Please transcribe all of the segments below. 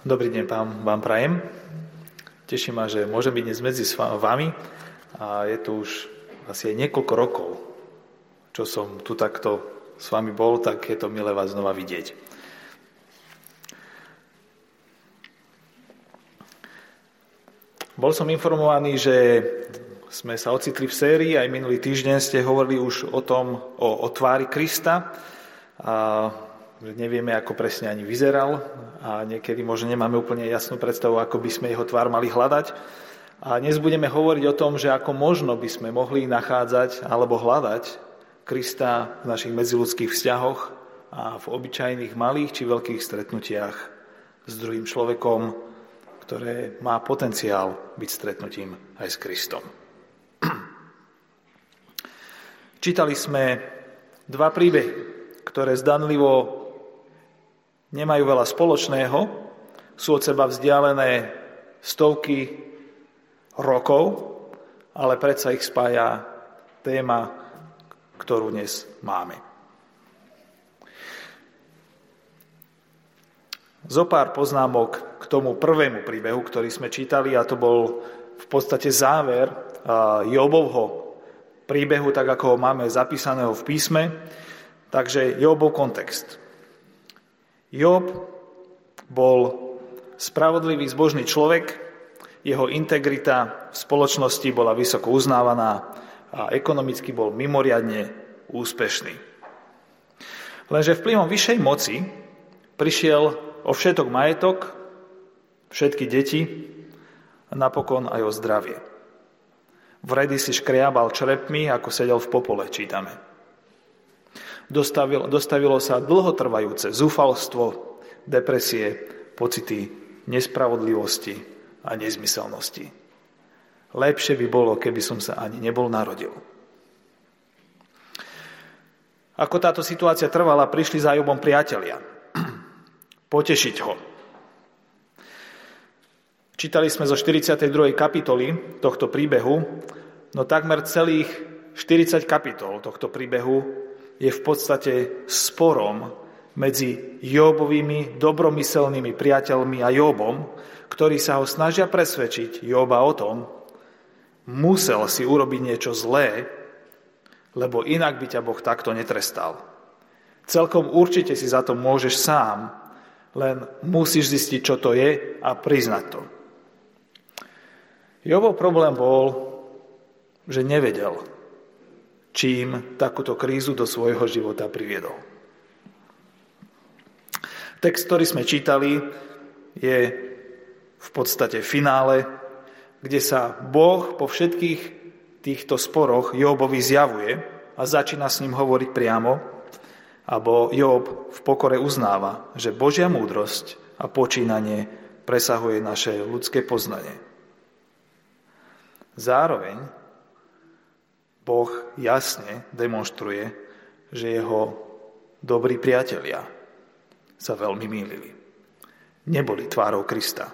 Dobrý deň vám, vám prajem. Teší ma, že môžem byť dnes medzi vami a je to už asi aj niekoľko rokov, čo som tu takto s vami bol, tak je to milé vás znova vidieť. Bol som informovaný, že sme sa ocitli v sérii, aj minulý týždeň ste hovorili už o tom, o, o tvári Krista, a nevieme, ako presne ani vyzeral a niekedy možno nemáme úplne jasnú predstavu, ako by sme jeho tvár mali hľadať. A dnes budeme hovoriť o tom, že ako možno by sme mohli nachádzať alebo hľadať Krista v našich medziludských vzťahoch a v obyčajných malých či veľkých stretnutiach s druhým človekom, ktoré má potenciál byť stretnutím aj s Kristom. Čítali sme dva príbehy, ktoré zdanlivo nemajú veľa spoločného, sú od seba vzdialené stovky rokov, ale predsa ich spája téma, ktorú dnes máme. Zopár poznámok k tomu prvému príbehu, ktorý sme čítali, a to bol v podstate záver Jobovho príbehu, tak ako ho máme zapísaného v písme. Takže Jobov kontext. Job bol spravodlivý, zbožný človek, jeho integrita v spoločnosti bola vysoko uznávaná a ekonomicky bol mimoriadne úspešný. Lenže vplyvom vyššej moci prišiel o všetok majetok, všetky deti a napokon aj o zdravie. Vredy si škriabal črepmi, ako sedel v popole, čítame dostavilo, dostavilo sa dlhotrvajúce zúfalstvo, depresie, pocity nespravodlivosti a nezmyselnosti. Lepšie by bolo, keby som sa ani nebol narodil. Ako táto situácia trvala, prišli za Jobom priatelia. Potešiť ho. Čítali sme zo 42. kapitoly tohto príbehu, no takmer celých 40 kapitol tohto príbehu je v podstate sporom medzi Jobovými dobromyselnými priateľmi a Jobom, ktorí sa ho snažia presvedčiť Joba o tom, musel si urobiť niečo zlé, lebo inak by ťa Boh takto netrestal. Celkom určite si za to môžeš sám, len musíš zistiť, čo to je a priznať to. Jobov problém bol, že nevedel, čím takúto krízu do svojho života priviedol. Text, ktorý sme čítali, je v podstate finále, kde sa Boh po všetkých týchto sporoch Jobovi zjavuje a začína s ním hovoriť priamo, abo Job v pokore uznáva, že Božia múdrosť a počínanie presahuje naše ľudské poznanie. Zároveň Boh jasne demonstruje, že jeho dobrí priatelia sa veľmi mýlili. Neboli tvárou Krista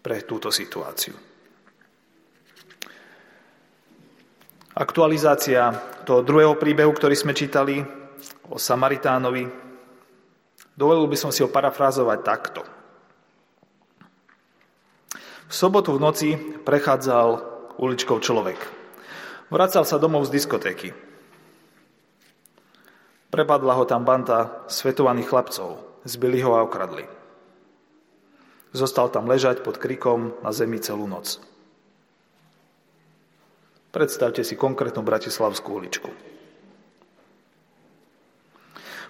pre túto situáciu. Aktualizácia toho druhého príbehu, ktorý sme čítali o Samaritánovi, dovolil by som si ho parafrázovať takto. V sobotu v noci prechádzal uličkou človek. Vracal sa domov z diskotéky. Prepadla ho tam banda svetovaných chlapcov. Zbili ho a okradli. Zostal tam ležať pod krikom na zemi celú noc. Predstavte si konkrétnu bratislavskú uličku.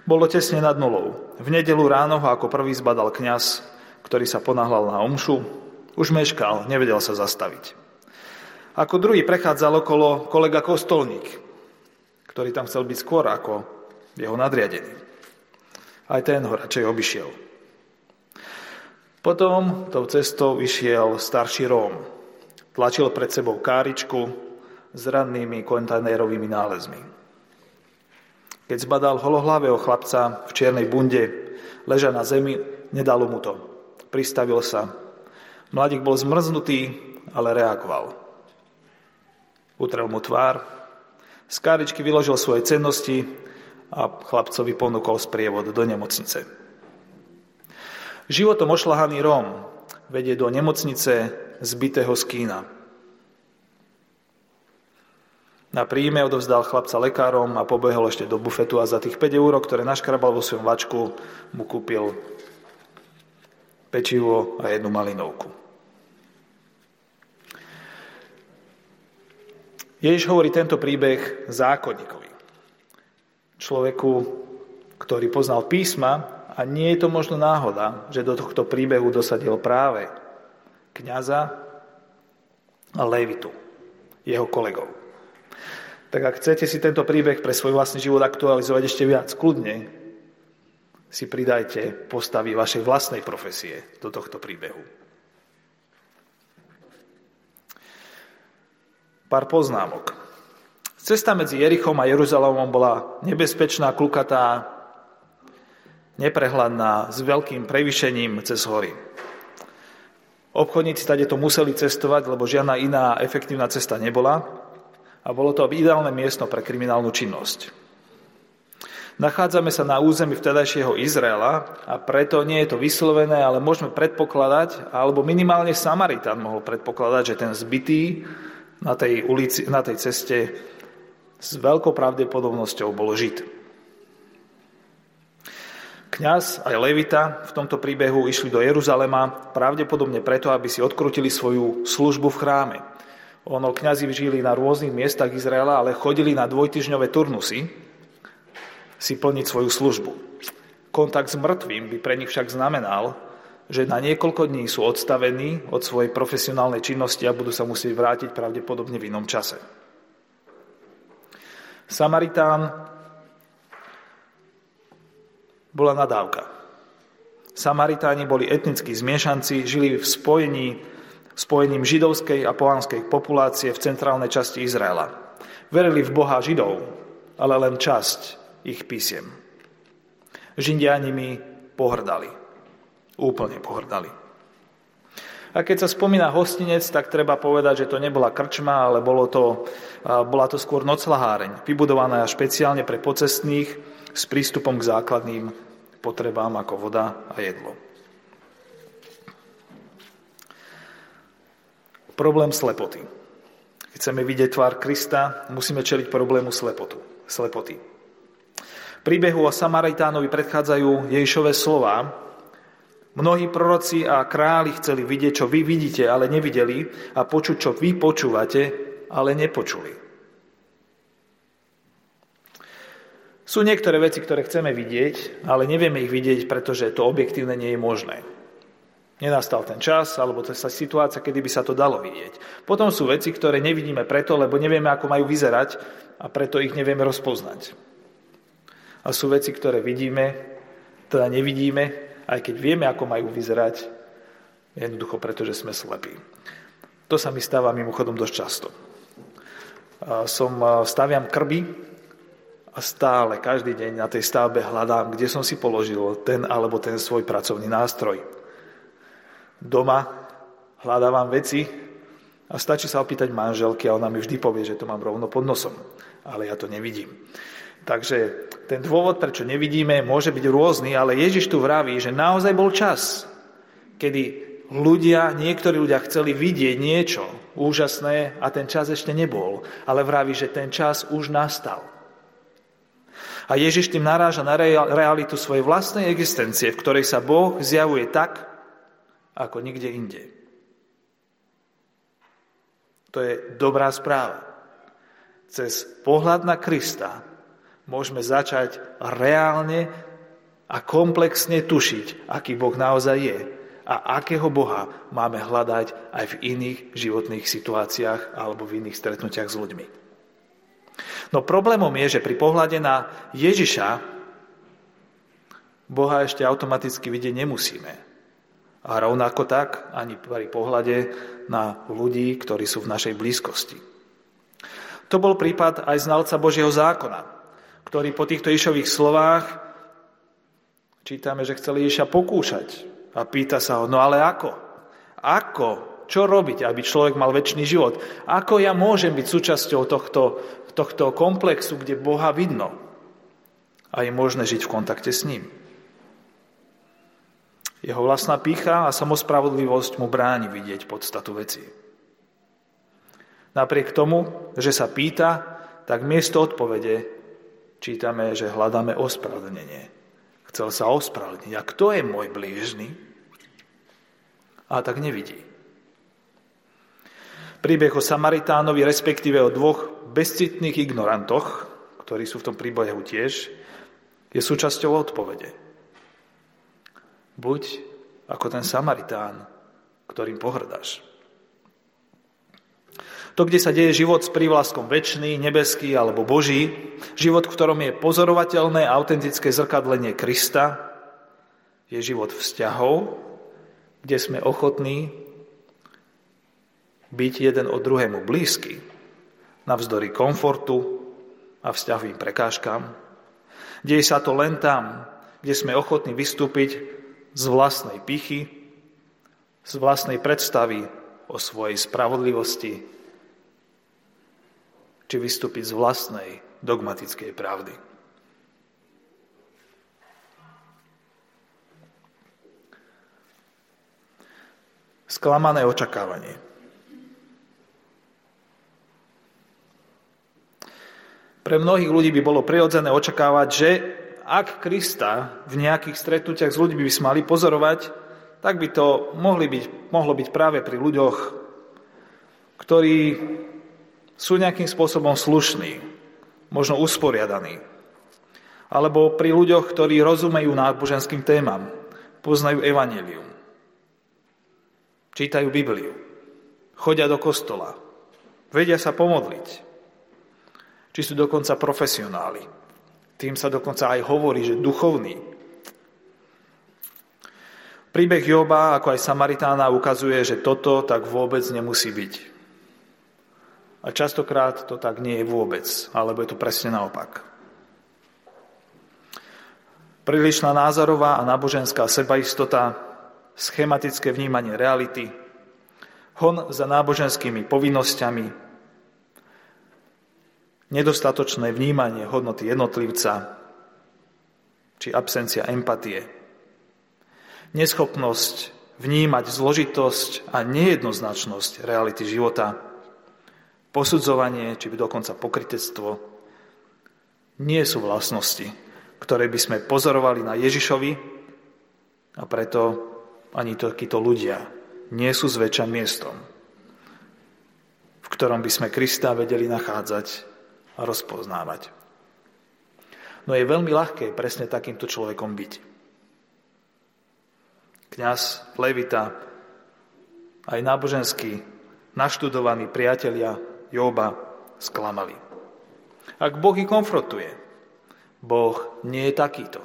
Bolo tesne nad nulou. V nedelu ráno ho ako prvý zbadal kňaz, ktorý sa ponáhľal na omšu. Už meškal, nevedel sa zastaviť. Ako druhý prechádzal okolo kolega Kostolník, ktorý tam chcel byť skôr ako jeho nadriadený. Aj ten ho radšej obišiel. Potom tou cestou išiel starší Róm. Tlačil pred sebou káričku s rannými kontajnerovými nálezmi. Keď zbadal holohlavého chlapca v čiernej bunde, leža na zemi, nedalo mu to. Pristavil sa. Mladík bol zmrznutý, ale reagoval utrel mu tvár, z káričky vyložil svoje cennosti a chlapcovi ponúkol sprievod do nemocnice. Životom ošlahaný Róm vedie do nemocnice zbitého skína. Na príjme odovzdal chlapca lekárom a pobehol ešte do bufetu a za tých 5 eur, ktoré naškrabal vo svojom vačku, mu kúpil pečivo a jednu malinovku. Ježiš hovorí tento príbeh zákonníkovi. Človeku, ktorý poznal písma a nie je to možno náhoda, že do tohto príbehu dosadil práve kniaza a Levitu, jeho kolegov. Tak ak chcete si tento príbeh pre svoj vlastný život aktualizovať ešte viac, kľudne si pridajte postavy vašej vlastnej profesie do tohto príbehu. Pár poznámok. Cesta medzi Jerichom a Jeruzalémom bola nebezpečná, klukatá, neprehľadná, s veľkým prevýšením cez hory. Obchodníci tady to museli cestovať, lebo žiadna iná efektívna cesta nebola a bolo to ideálne miesto pre kriminálnu činnosť. Nachádzame sa na území vtedajšieho Izraela a preto nie je to vyslovené, ale môžeme predpokladať, alebo minimálne Samaritan mohol predpokladať, že ten zbytý na tej, ulici, na tej ceste s veľkou pravdepodobnosťou bol Žid. Kňaz aj Levita v tomto príbehu išli do Jeruzalema pravdepodobne preto, aby si odkrutili svoju službu v chráme. Ono, kňazi žili na rôznych miestach Izraela, ale chodili na dvojtyžňové turnusy si plniť svoju službu. Kontakt s mŕtvým by pre nich však znamenal, že na niekoľko dní sú odstavení od svojej profesionálnej činnosti a budú sa musieť vrátiť pravdepodobne v inom čase. Samaritán bola nadávka. Samaritáni boli etnickí zmiešanci, žili v spojení spojením židovskej a pohanskej populácie v centrálnej časti Izraela. Verili v Boha Židov, ale len časť ich písiem. Židia nimi pohrdali. Úplne pohrdali. A keď sa spomína hostinec, tak treba povedať, že to nebola krčma, ale bolo to, bola to skôr noclaháreň, vybudovaná špeciálne pre pocestných s prístupom k základným potrebám ako voda a jedlo. Problém slepoty. Chceme vidieť tvár Krista, musíme čeliť problému slepotu, slepoty. Príbehu o Samaritánovi predchádzajú Ježišové slova. Mnohí proroci a králi chceli vidieť, čo vy vidíte, ale nevideli a počuť, čo vy počúvate, ale nepočuli. Sú niektoré veci, ktoré chceme vidieť, ale nevieme ich vidieť, pretože to objektívne nie je možné. Nenastal ten čas, alebo to je situácia, kedy by sa to dalo vidieť. Potom sú veci, ktoré nevidíme preto, lebo nevieme, ako majú vyzerať a preto ich nevieme rozpoznať. A sú veci, ktoré vidíme, teda nevidíme, aj keď vieme, ako majú vyzerať, jednoducho preto, že sme slepí. To sa mi stáva mimochodom dosť často. Som, staviam krby a stále, každý deň na tej stavbe hľadám, kde som si položil ten alebo ten svoj pracovný nástroj doma, hľadávam veci a stačí sa opýtať manželky a ona mi vždy povie, že to mám rovno pod nosom. Ale ja to nevidím. Takže ten dôvod, prečo nevidíme, môže byť rôzny, ale Ježiš tu vraví, že naozaj bol čas, kedy ľudia, niektorí ľudia chceli vidieť niečo úžasné a ten čas ešte nebol. Ale vraví, že ten čas už nastal. A Ježiš tým naráža na realitu svojej vlastnej existencie, v ktorej sa Boh zjavuje tak, ako nikde inde. To je dobrá správa. Cez pohľad na Krista môžeme začať reálne a komplexne tušiť, aký Boh naozaj je a akého Boha máme hľadať aj v iných životných situáciách alebo v iných stretnutiach s ľuďmi. No problémom je, že pri pohľade na Ježiša Boha ešte automaticky vidieť nemusíme. A rovnako tak ani pri pohľade na ľudí, ktorí sú v našej blízkosti. To bol prípad aj znalca Božieho zákona, ktorý po týchto Išových slovách čítame, že chcel Ježiša pokúšať a pýta sa ho, no ale ako? Ako? Čo robiť, aby človek mal väčší život? Ako ja môžem byť súčasťou tohto, tohto komplexu, kde Boha vidno? A je možné žiť v kontakte s ním. Jeho vlastná pícha a samospravodlivosť mu bráni vidieť podstatu veci. Napriek tomu, že sa pýta, tak miesto odpovede čítame, že hľadáme ospravedlnenie. Chcel sa ospravedlniť. A kto je môj blížny? A tak nevidí. Príbeh o Samaritánovi, respektíve o dvoch bezcitných ignorantoch, ktorí sú v tom príbehu tiež, je súčasťou odpovede. Buď ako ten Samaritán, ktorým pohrdáš. To, kde sa deje život s prívlaskom väčší, nebeský alebo boží, život, v ktorom je pozorovateľné autentické zrkadlenie Krista, je život vzťahov, kde sme ochotní byť jeden od druhému blízky, navzdory komfortu a vzťahovým prekážkam. Deje sa to len tam, kde sme ochotní vystúpiť z vlastnej pichy, z vlastnej predstavy o svojej spravodlivosti, či vystúpiť z vlastnej dogmatickej pravdy. Sklamané očakávanie. Pre mnohých ľudí by bolo prirodzené očakávať, že ak Krista v nejakých stretnutiach s ľuďmi by sme mali pozorovať, tak by to mohli byť, mohlo byť práve pri ľuďoch, ktorí sú nejakým spôsobom slušní, možno usporiadaní. Alebo pri ľuďoch, ktorí rozumejú náboženským témam, poznajú evanelium, čítajú Bibliu, chodia do kostola, vedia sa pomodliť, či sú dokonca profesionáli. Tým sa dokonca aj hovorí, že duchovní. Príbeh Joba, ako aj Samaritána, ukazuje, že toto tak vôbec nemusí byť. A častokrát to tak nie je vôbec, alebo je to presne naopak. Prílišná názorová a náboženská sebaistota, schematické vnímanie reality, hon za náboženskými povinnosťami, nedostatočné vnímanie hodnoty jednotlivca či absencia empatie, neschopnosť vnímať zložitosť a nejednoznačnosť reality života, posudzovanie či dokonca pokritectvo nie sú vlastnosti, ktoré by sme pozorovali na Ježišovi a preto ani takíto ľudia nie sú zväčša miestom, v ktorom by sme Krista vedeli nachádzať a rozpoznávať. No je veľmi ľahké presne takýmto človekom byť. Kňaz, levita, aj náboženskí, naštudovaní priatelia Joba sklamali. Ak Boh ich konfrontuje, Boh nie je takýto.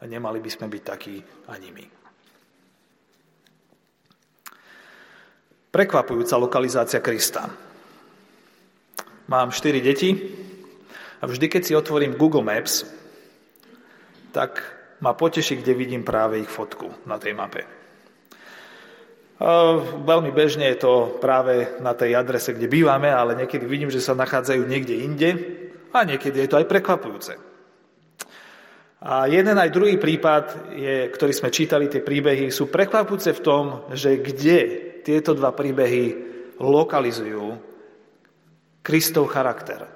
A nemali by sme byť takí ani my. Prekvapujúca lokalizácia Krista. Mám 4 deti a vždy, keď si otvorím Google Maps, tak ma poteší, kde vidím práve ich fotku na tej mape. Veľmi bežne je to práve na tej adrese, kde bývame, ale niekedy vidím, že sa nachádzajú niekde inde a niekedy je to aj prekvapujúce. A jeden aj druhý prípad, je, ktorý sme čítali, tie príbehy, sú prekvapujúce v tom, že kde tieto dva príbehy lokalizujú Kristov charakter,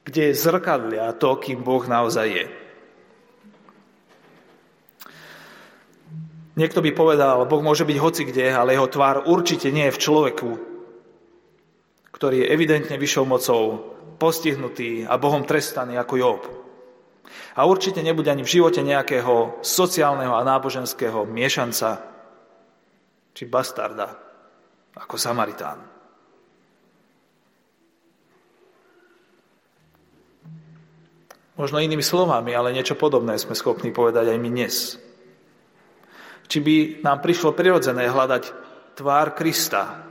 kde zrkadlia to, kým Boh naozaj je. Niekto by povedal, Boh môže byť hoci kde, ale jeho tvár určite nie je v človeku, ktorý je evidentne vyššou mocou, postihnutý a Bohom trestaný ako Job. A určite nebude ani v živote nejakého sociálneho a náboženského miešanca či bastarda ako Samaritán. Možno inými slovami, ale niečo podobné sme schopní povedať aj my dnes. Či by nám prišlo prirodzené hľadať tvár Krista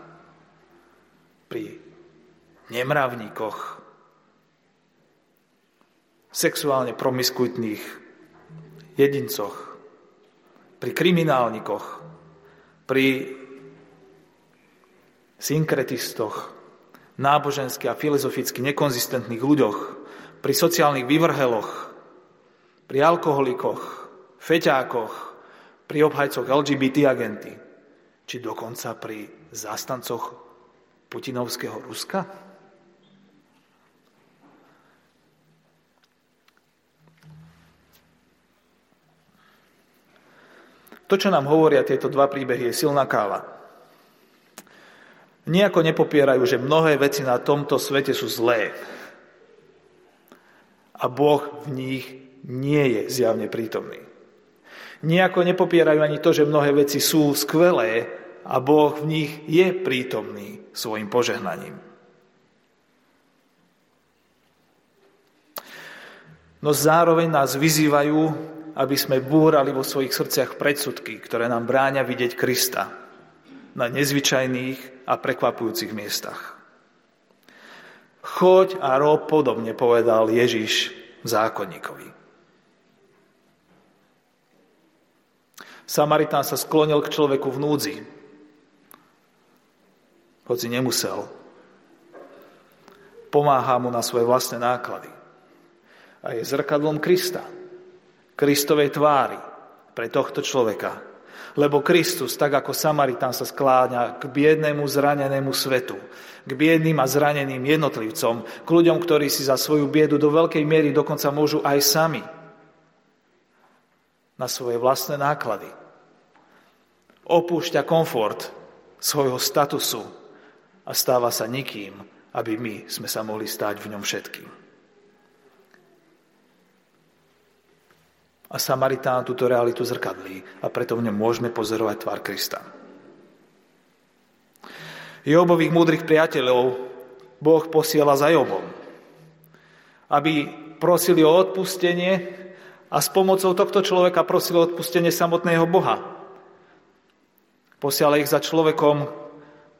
pri nemravníkoch, sexuálne promiskuitných jedincoch, pri kriminálnikoch, pri synkretistoch, nábožensky a filozoficky nekonzistentných ľuďoch, pri sociálnych vyvrheloch, pri alkoholikoch, feťákoch, pri obhajcoch LGBT agenty, či dokonca pri zástancoch Putinovského Ruska? To, čo nám hovoria tieto dva príbehy, je silná káva. Nijako nepopierajú, že mnohé veci na tomto svete sú zlé. A Boh v nich nie je zjavne prítomný. Nijako nepopierajú ani to, že mnohé veci sú skvelé a Boh v nich je prítomný svojim požehnaním. No zároveň nás vyzývajú aby sme búrali vo svojich srdciach predsudky, ktoré nám bráňa vidieť Krista na nezvyčajných a prekvapujúcich miestach. Choď a rob podobne, povedal Ježiš zákonníkovi. Samaritán sa sklonil k človeku v núdzi, hoci nemusel. Pomáha mu na svoje vlastné náklady. A je zrkadlom Krista. Kristovej tvári pre tohto človeka. Lebo Kristus, tak ako Samaritán sa skláňa k biednému zranenému svetu, k biedným a zraneným jednotlivcom, k ľuďom, ktorí si za svoju biedu do veľkej miery dokonca môžu aj sami na svoje vlastné náklady. Opúšťa komfort svojho statusu a stáva sa nikým, aby my sme sa mohli stať v ňom všetkým. A Samaritán túto realitu zrkadlí a preto v ňom môžeme pozorovať tvár Krista. Jobových múdrych priateľov Boh posiela za Jobom, aby prosili o odpustenie a s pomocou tohto človeka prosili o odpustenie samotného Boha. Posiela ich za človekom,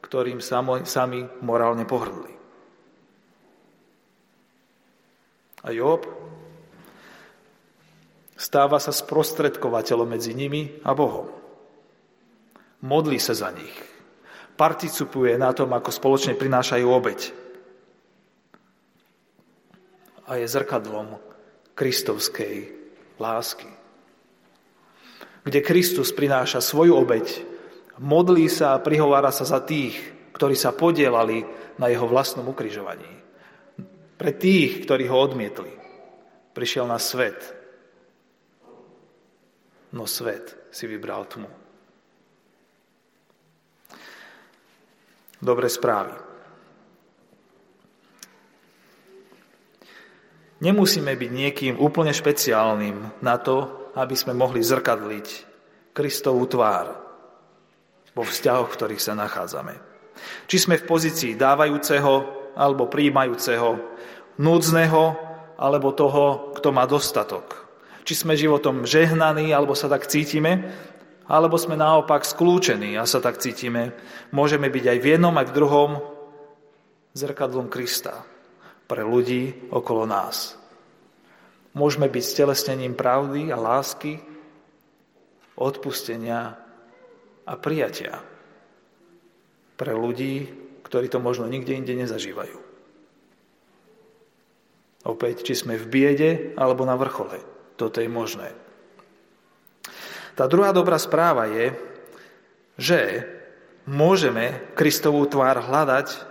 ktorým sami morálne pohrdli. A Job Stáva sa sprostredkovateľom medzi nimi a Bohom. Modlí sa za nich. Participuje na tom, ako spoločne prinášajú obeď. A je zrkadlom kristovskej lásky. Kde Kristus prináša svoju obeď, modlí sa a prihovára sa za tých, ktorí sa podielali na jeho vlastnom ukrižovaní. Pre tých, ktorí ho odmietli, prišiel na svet, no svet si vybral tmu. Dobré správy. Nemusíme byť niekým úplne špeciálnym na to, aby sme mohli zrkadliť Kristovú tvár vo vzťahoch, v ktorých sa nachádzame. Či sme v pozícii dávajúceho alebo príjmajúceho, núdzneho alebo toho, kto má dostatok. Či sme životom žehnaní, alebo sa tak cítime, alebo sme naopak skľúčení a sa tak cítime. Môžeme byť aj v jednom, aj v druhom zrkadlom Krista pre ľudí okolo nás. Môžeme byť stelesnením pravdy a lásky, odpustenia a prijatia pre ľudí, ktorí to možno nikde inde nezažívajú. Opäť, či sme v biede alebo na vrchole toto je možné. Tá druhá dobrá správa je, že môžeme Kristovú tvár hľadať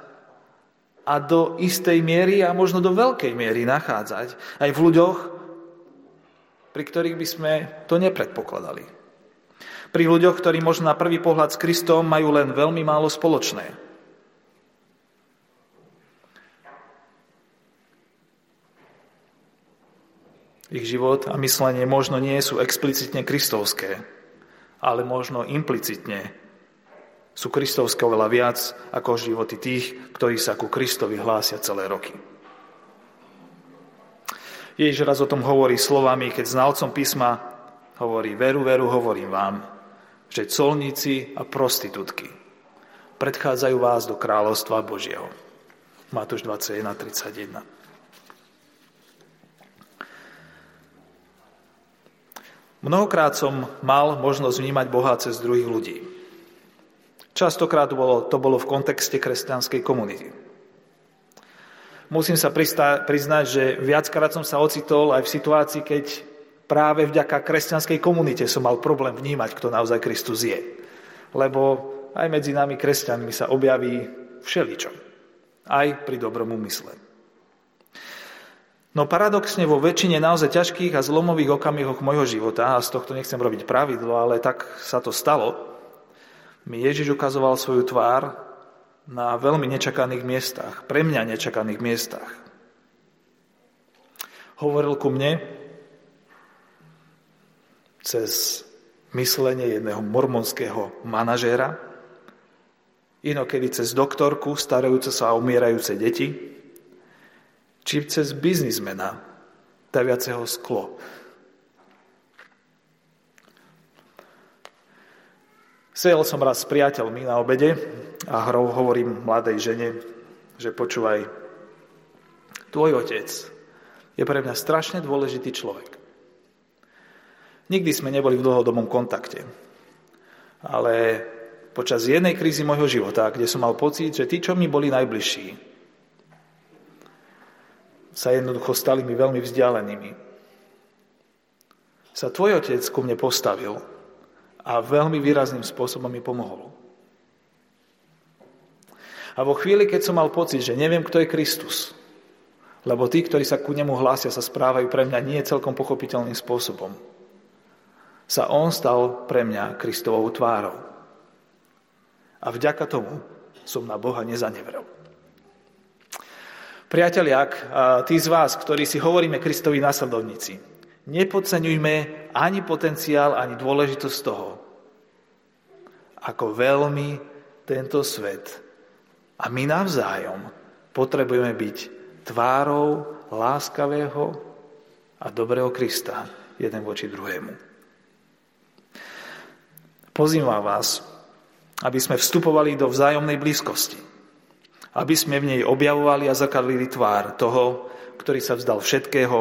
a do istej miery a možno do veľkej miery nachádzať aj v ľuďoch, pri ktorých by sme to nepredpokladali. Pri ľuďoch, ktorí možno na prvý pohľad s Kristom majú len veľmi málo spoločné. Ich život a myslenie možno nie sú explicitne kristovské, ale možno implicitne sú kristovské oveľa viac ako životy tých, ktorí sa ku Kristovi hlásia celé roky. Ježiš raz o tom hovorí slovami, keď znalcom písma hovorí, veru, veru, hovorím vám, že colníci a prostitútky predchádzajú vás do kráľovstva Božieho. Matúš 21, 31. Mnohokrát som mal možnosť vnímať Boha cez druhých ľudí. Častokrát bolo, to bolo v kontexte kresťanskej komunity. Musím sa priznať, že viackrát som sa ocitol aj v situácii, keď práve vďaka kresťanskej komunite som mal problém vnímať, kto naozaj Kristus je. Lebo aj medzi nami kresťanmi sa objaví všeličo. Aj pri dobrom úmysle. No paradoxne vo väčšine naozaj ťažkých a zlomových okamihoch môjho života, a z tohto nechcem robiť pravidlo, ale tak sa to stalo, mi Ježiš ukazoval svoju tvár na veľmi nečakaných miestach, pre mňa nečakaných miestach. Hovoril ku mne cez myslenie jedného mormonského manažéra, inokedy cez doktorku starajúce sa o umierajúce deti, či cez biznismena daviaceho sklo. Sedel som raz s priateľmi na obede a hrou hovorím mladej žene, že počúvaj, tvoj otec je pre mňa strašne dôležitý človek. Nikdy sme neboli v dlhodobom kontakte, ale počas jednej krízy môjho života, kde som mal pocit, že tí, čo mi boli najbližší, sa jednoducho stali mi veľmi vzdialenými. Sa tvoj otec ku mne postavil a veľmi výrazným spôsobom mi pomohol. A vo chvíli, keď som mal pocit, že neviem, kto je Kristus, lebo tí, ktorí sa ku nemu hlásia, sa správajú pre mňa nie celkom pochopiteľným spôsobom, sa on stal pre mňa Kristovou tvárou. A vďaka tomu som na Boha nezanevrel. Priatelia, tí z vás, ktorí si hovoríme Kristovi následovníci, nepodceňujme ani potenciál, ani dôležitosť toho, ako veľmi tento svet a my navzájom potrebujeme byť tvárou láskavého a dobrého Krista jeden voči druhému. Pozývam vás, aby sme vstupovali do vzájomnej blízkosti aby sme v nej objavovali a zrkadlili tvár toho, ktorý sa vzdal všetkého,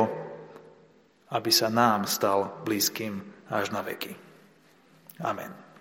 aby sa nám stal blízkym až na veky. Amen.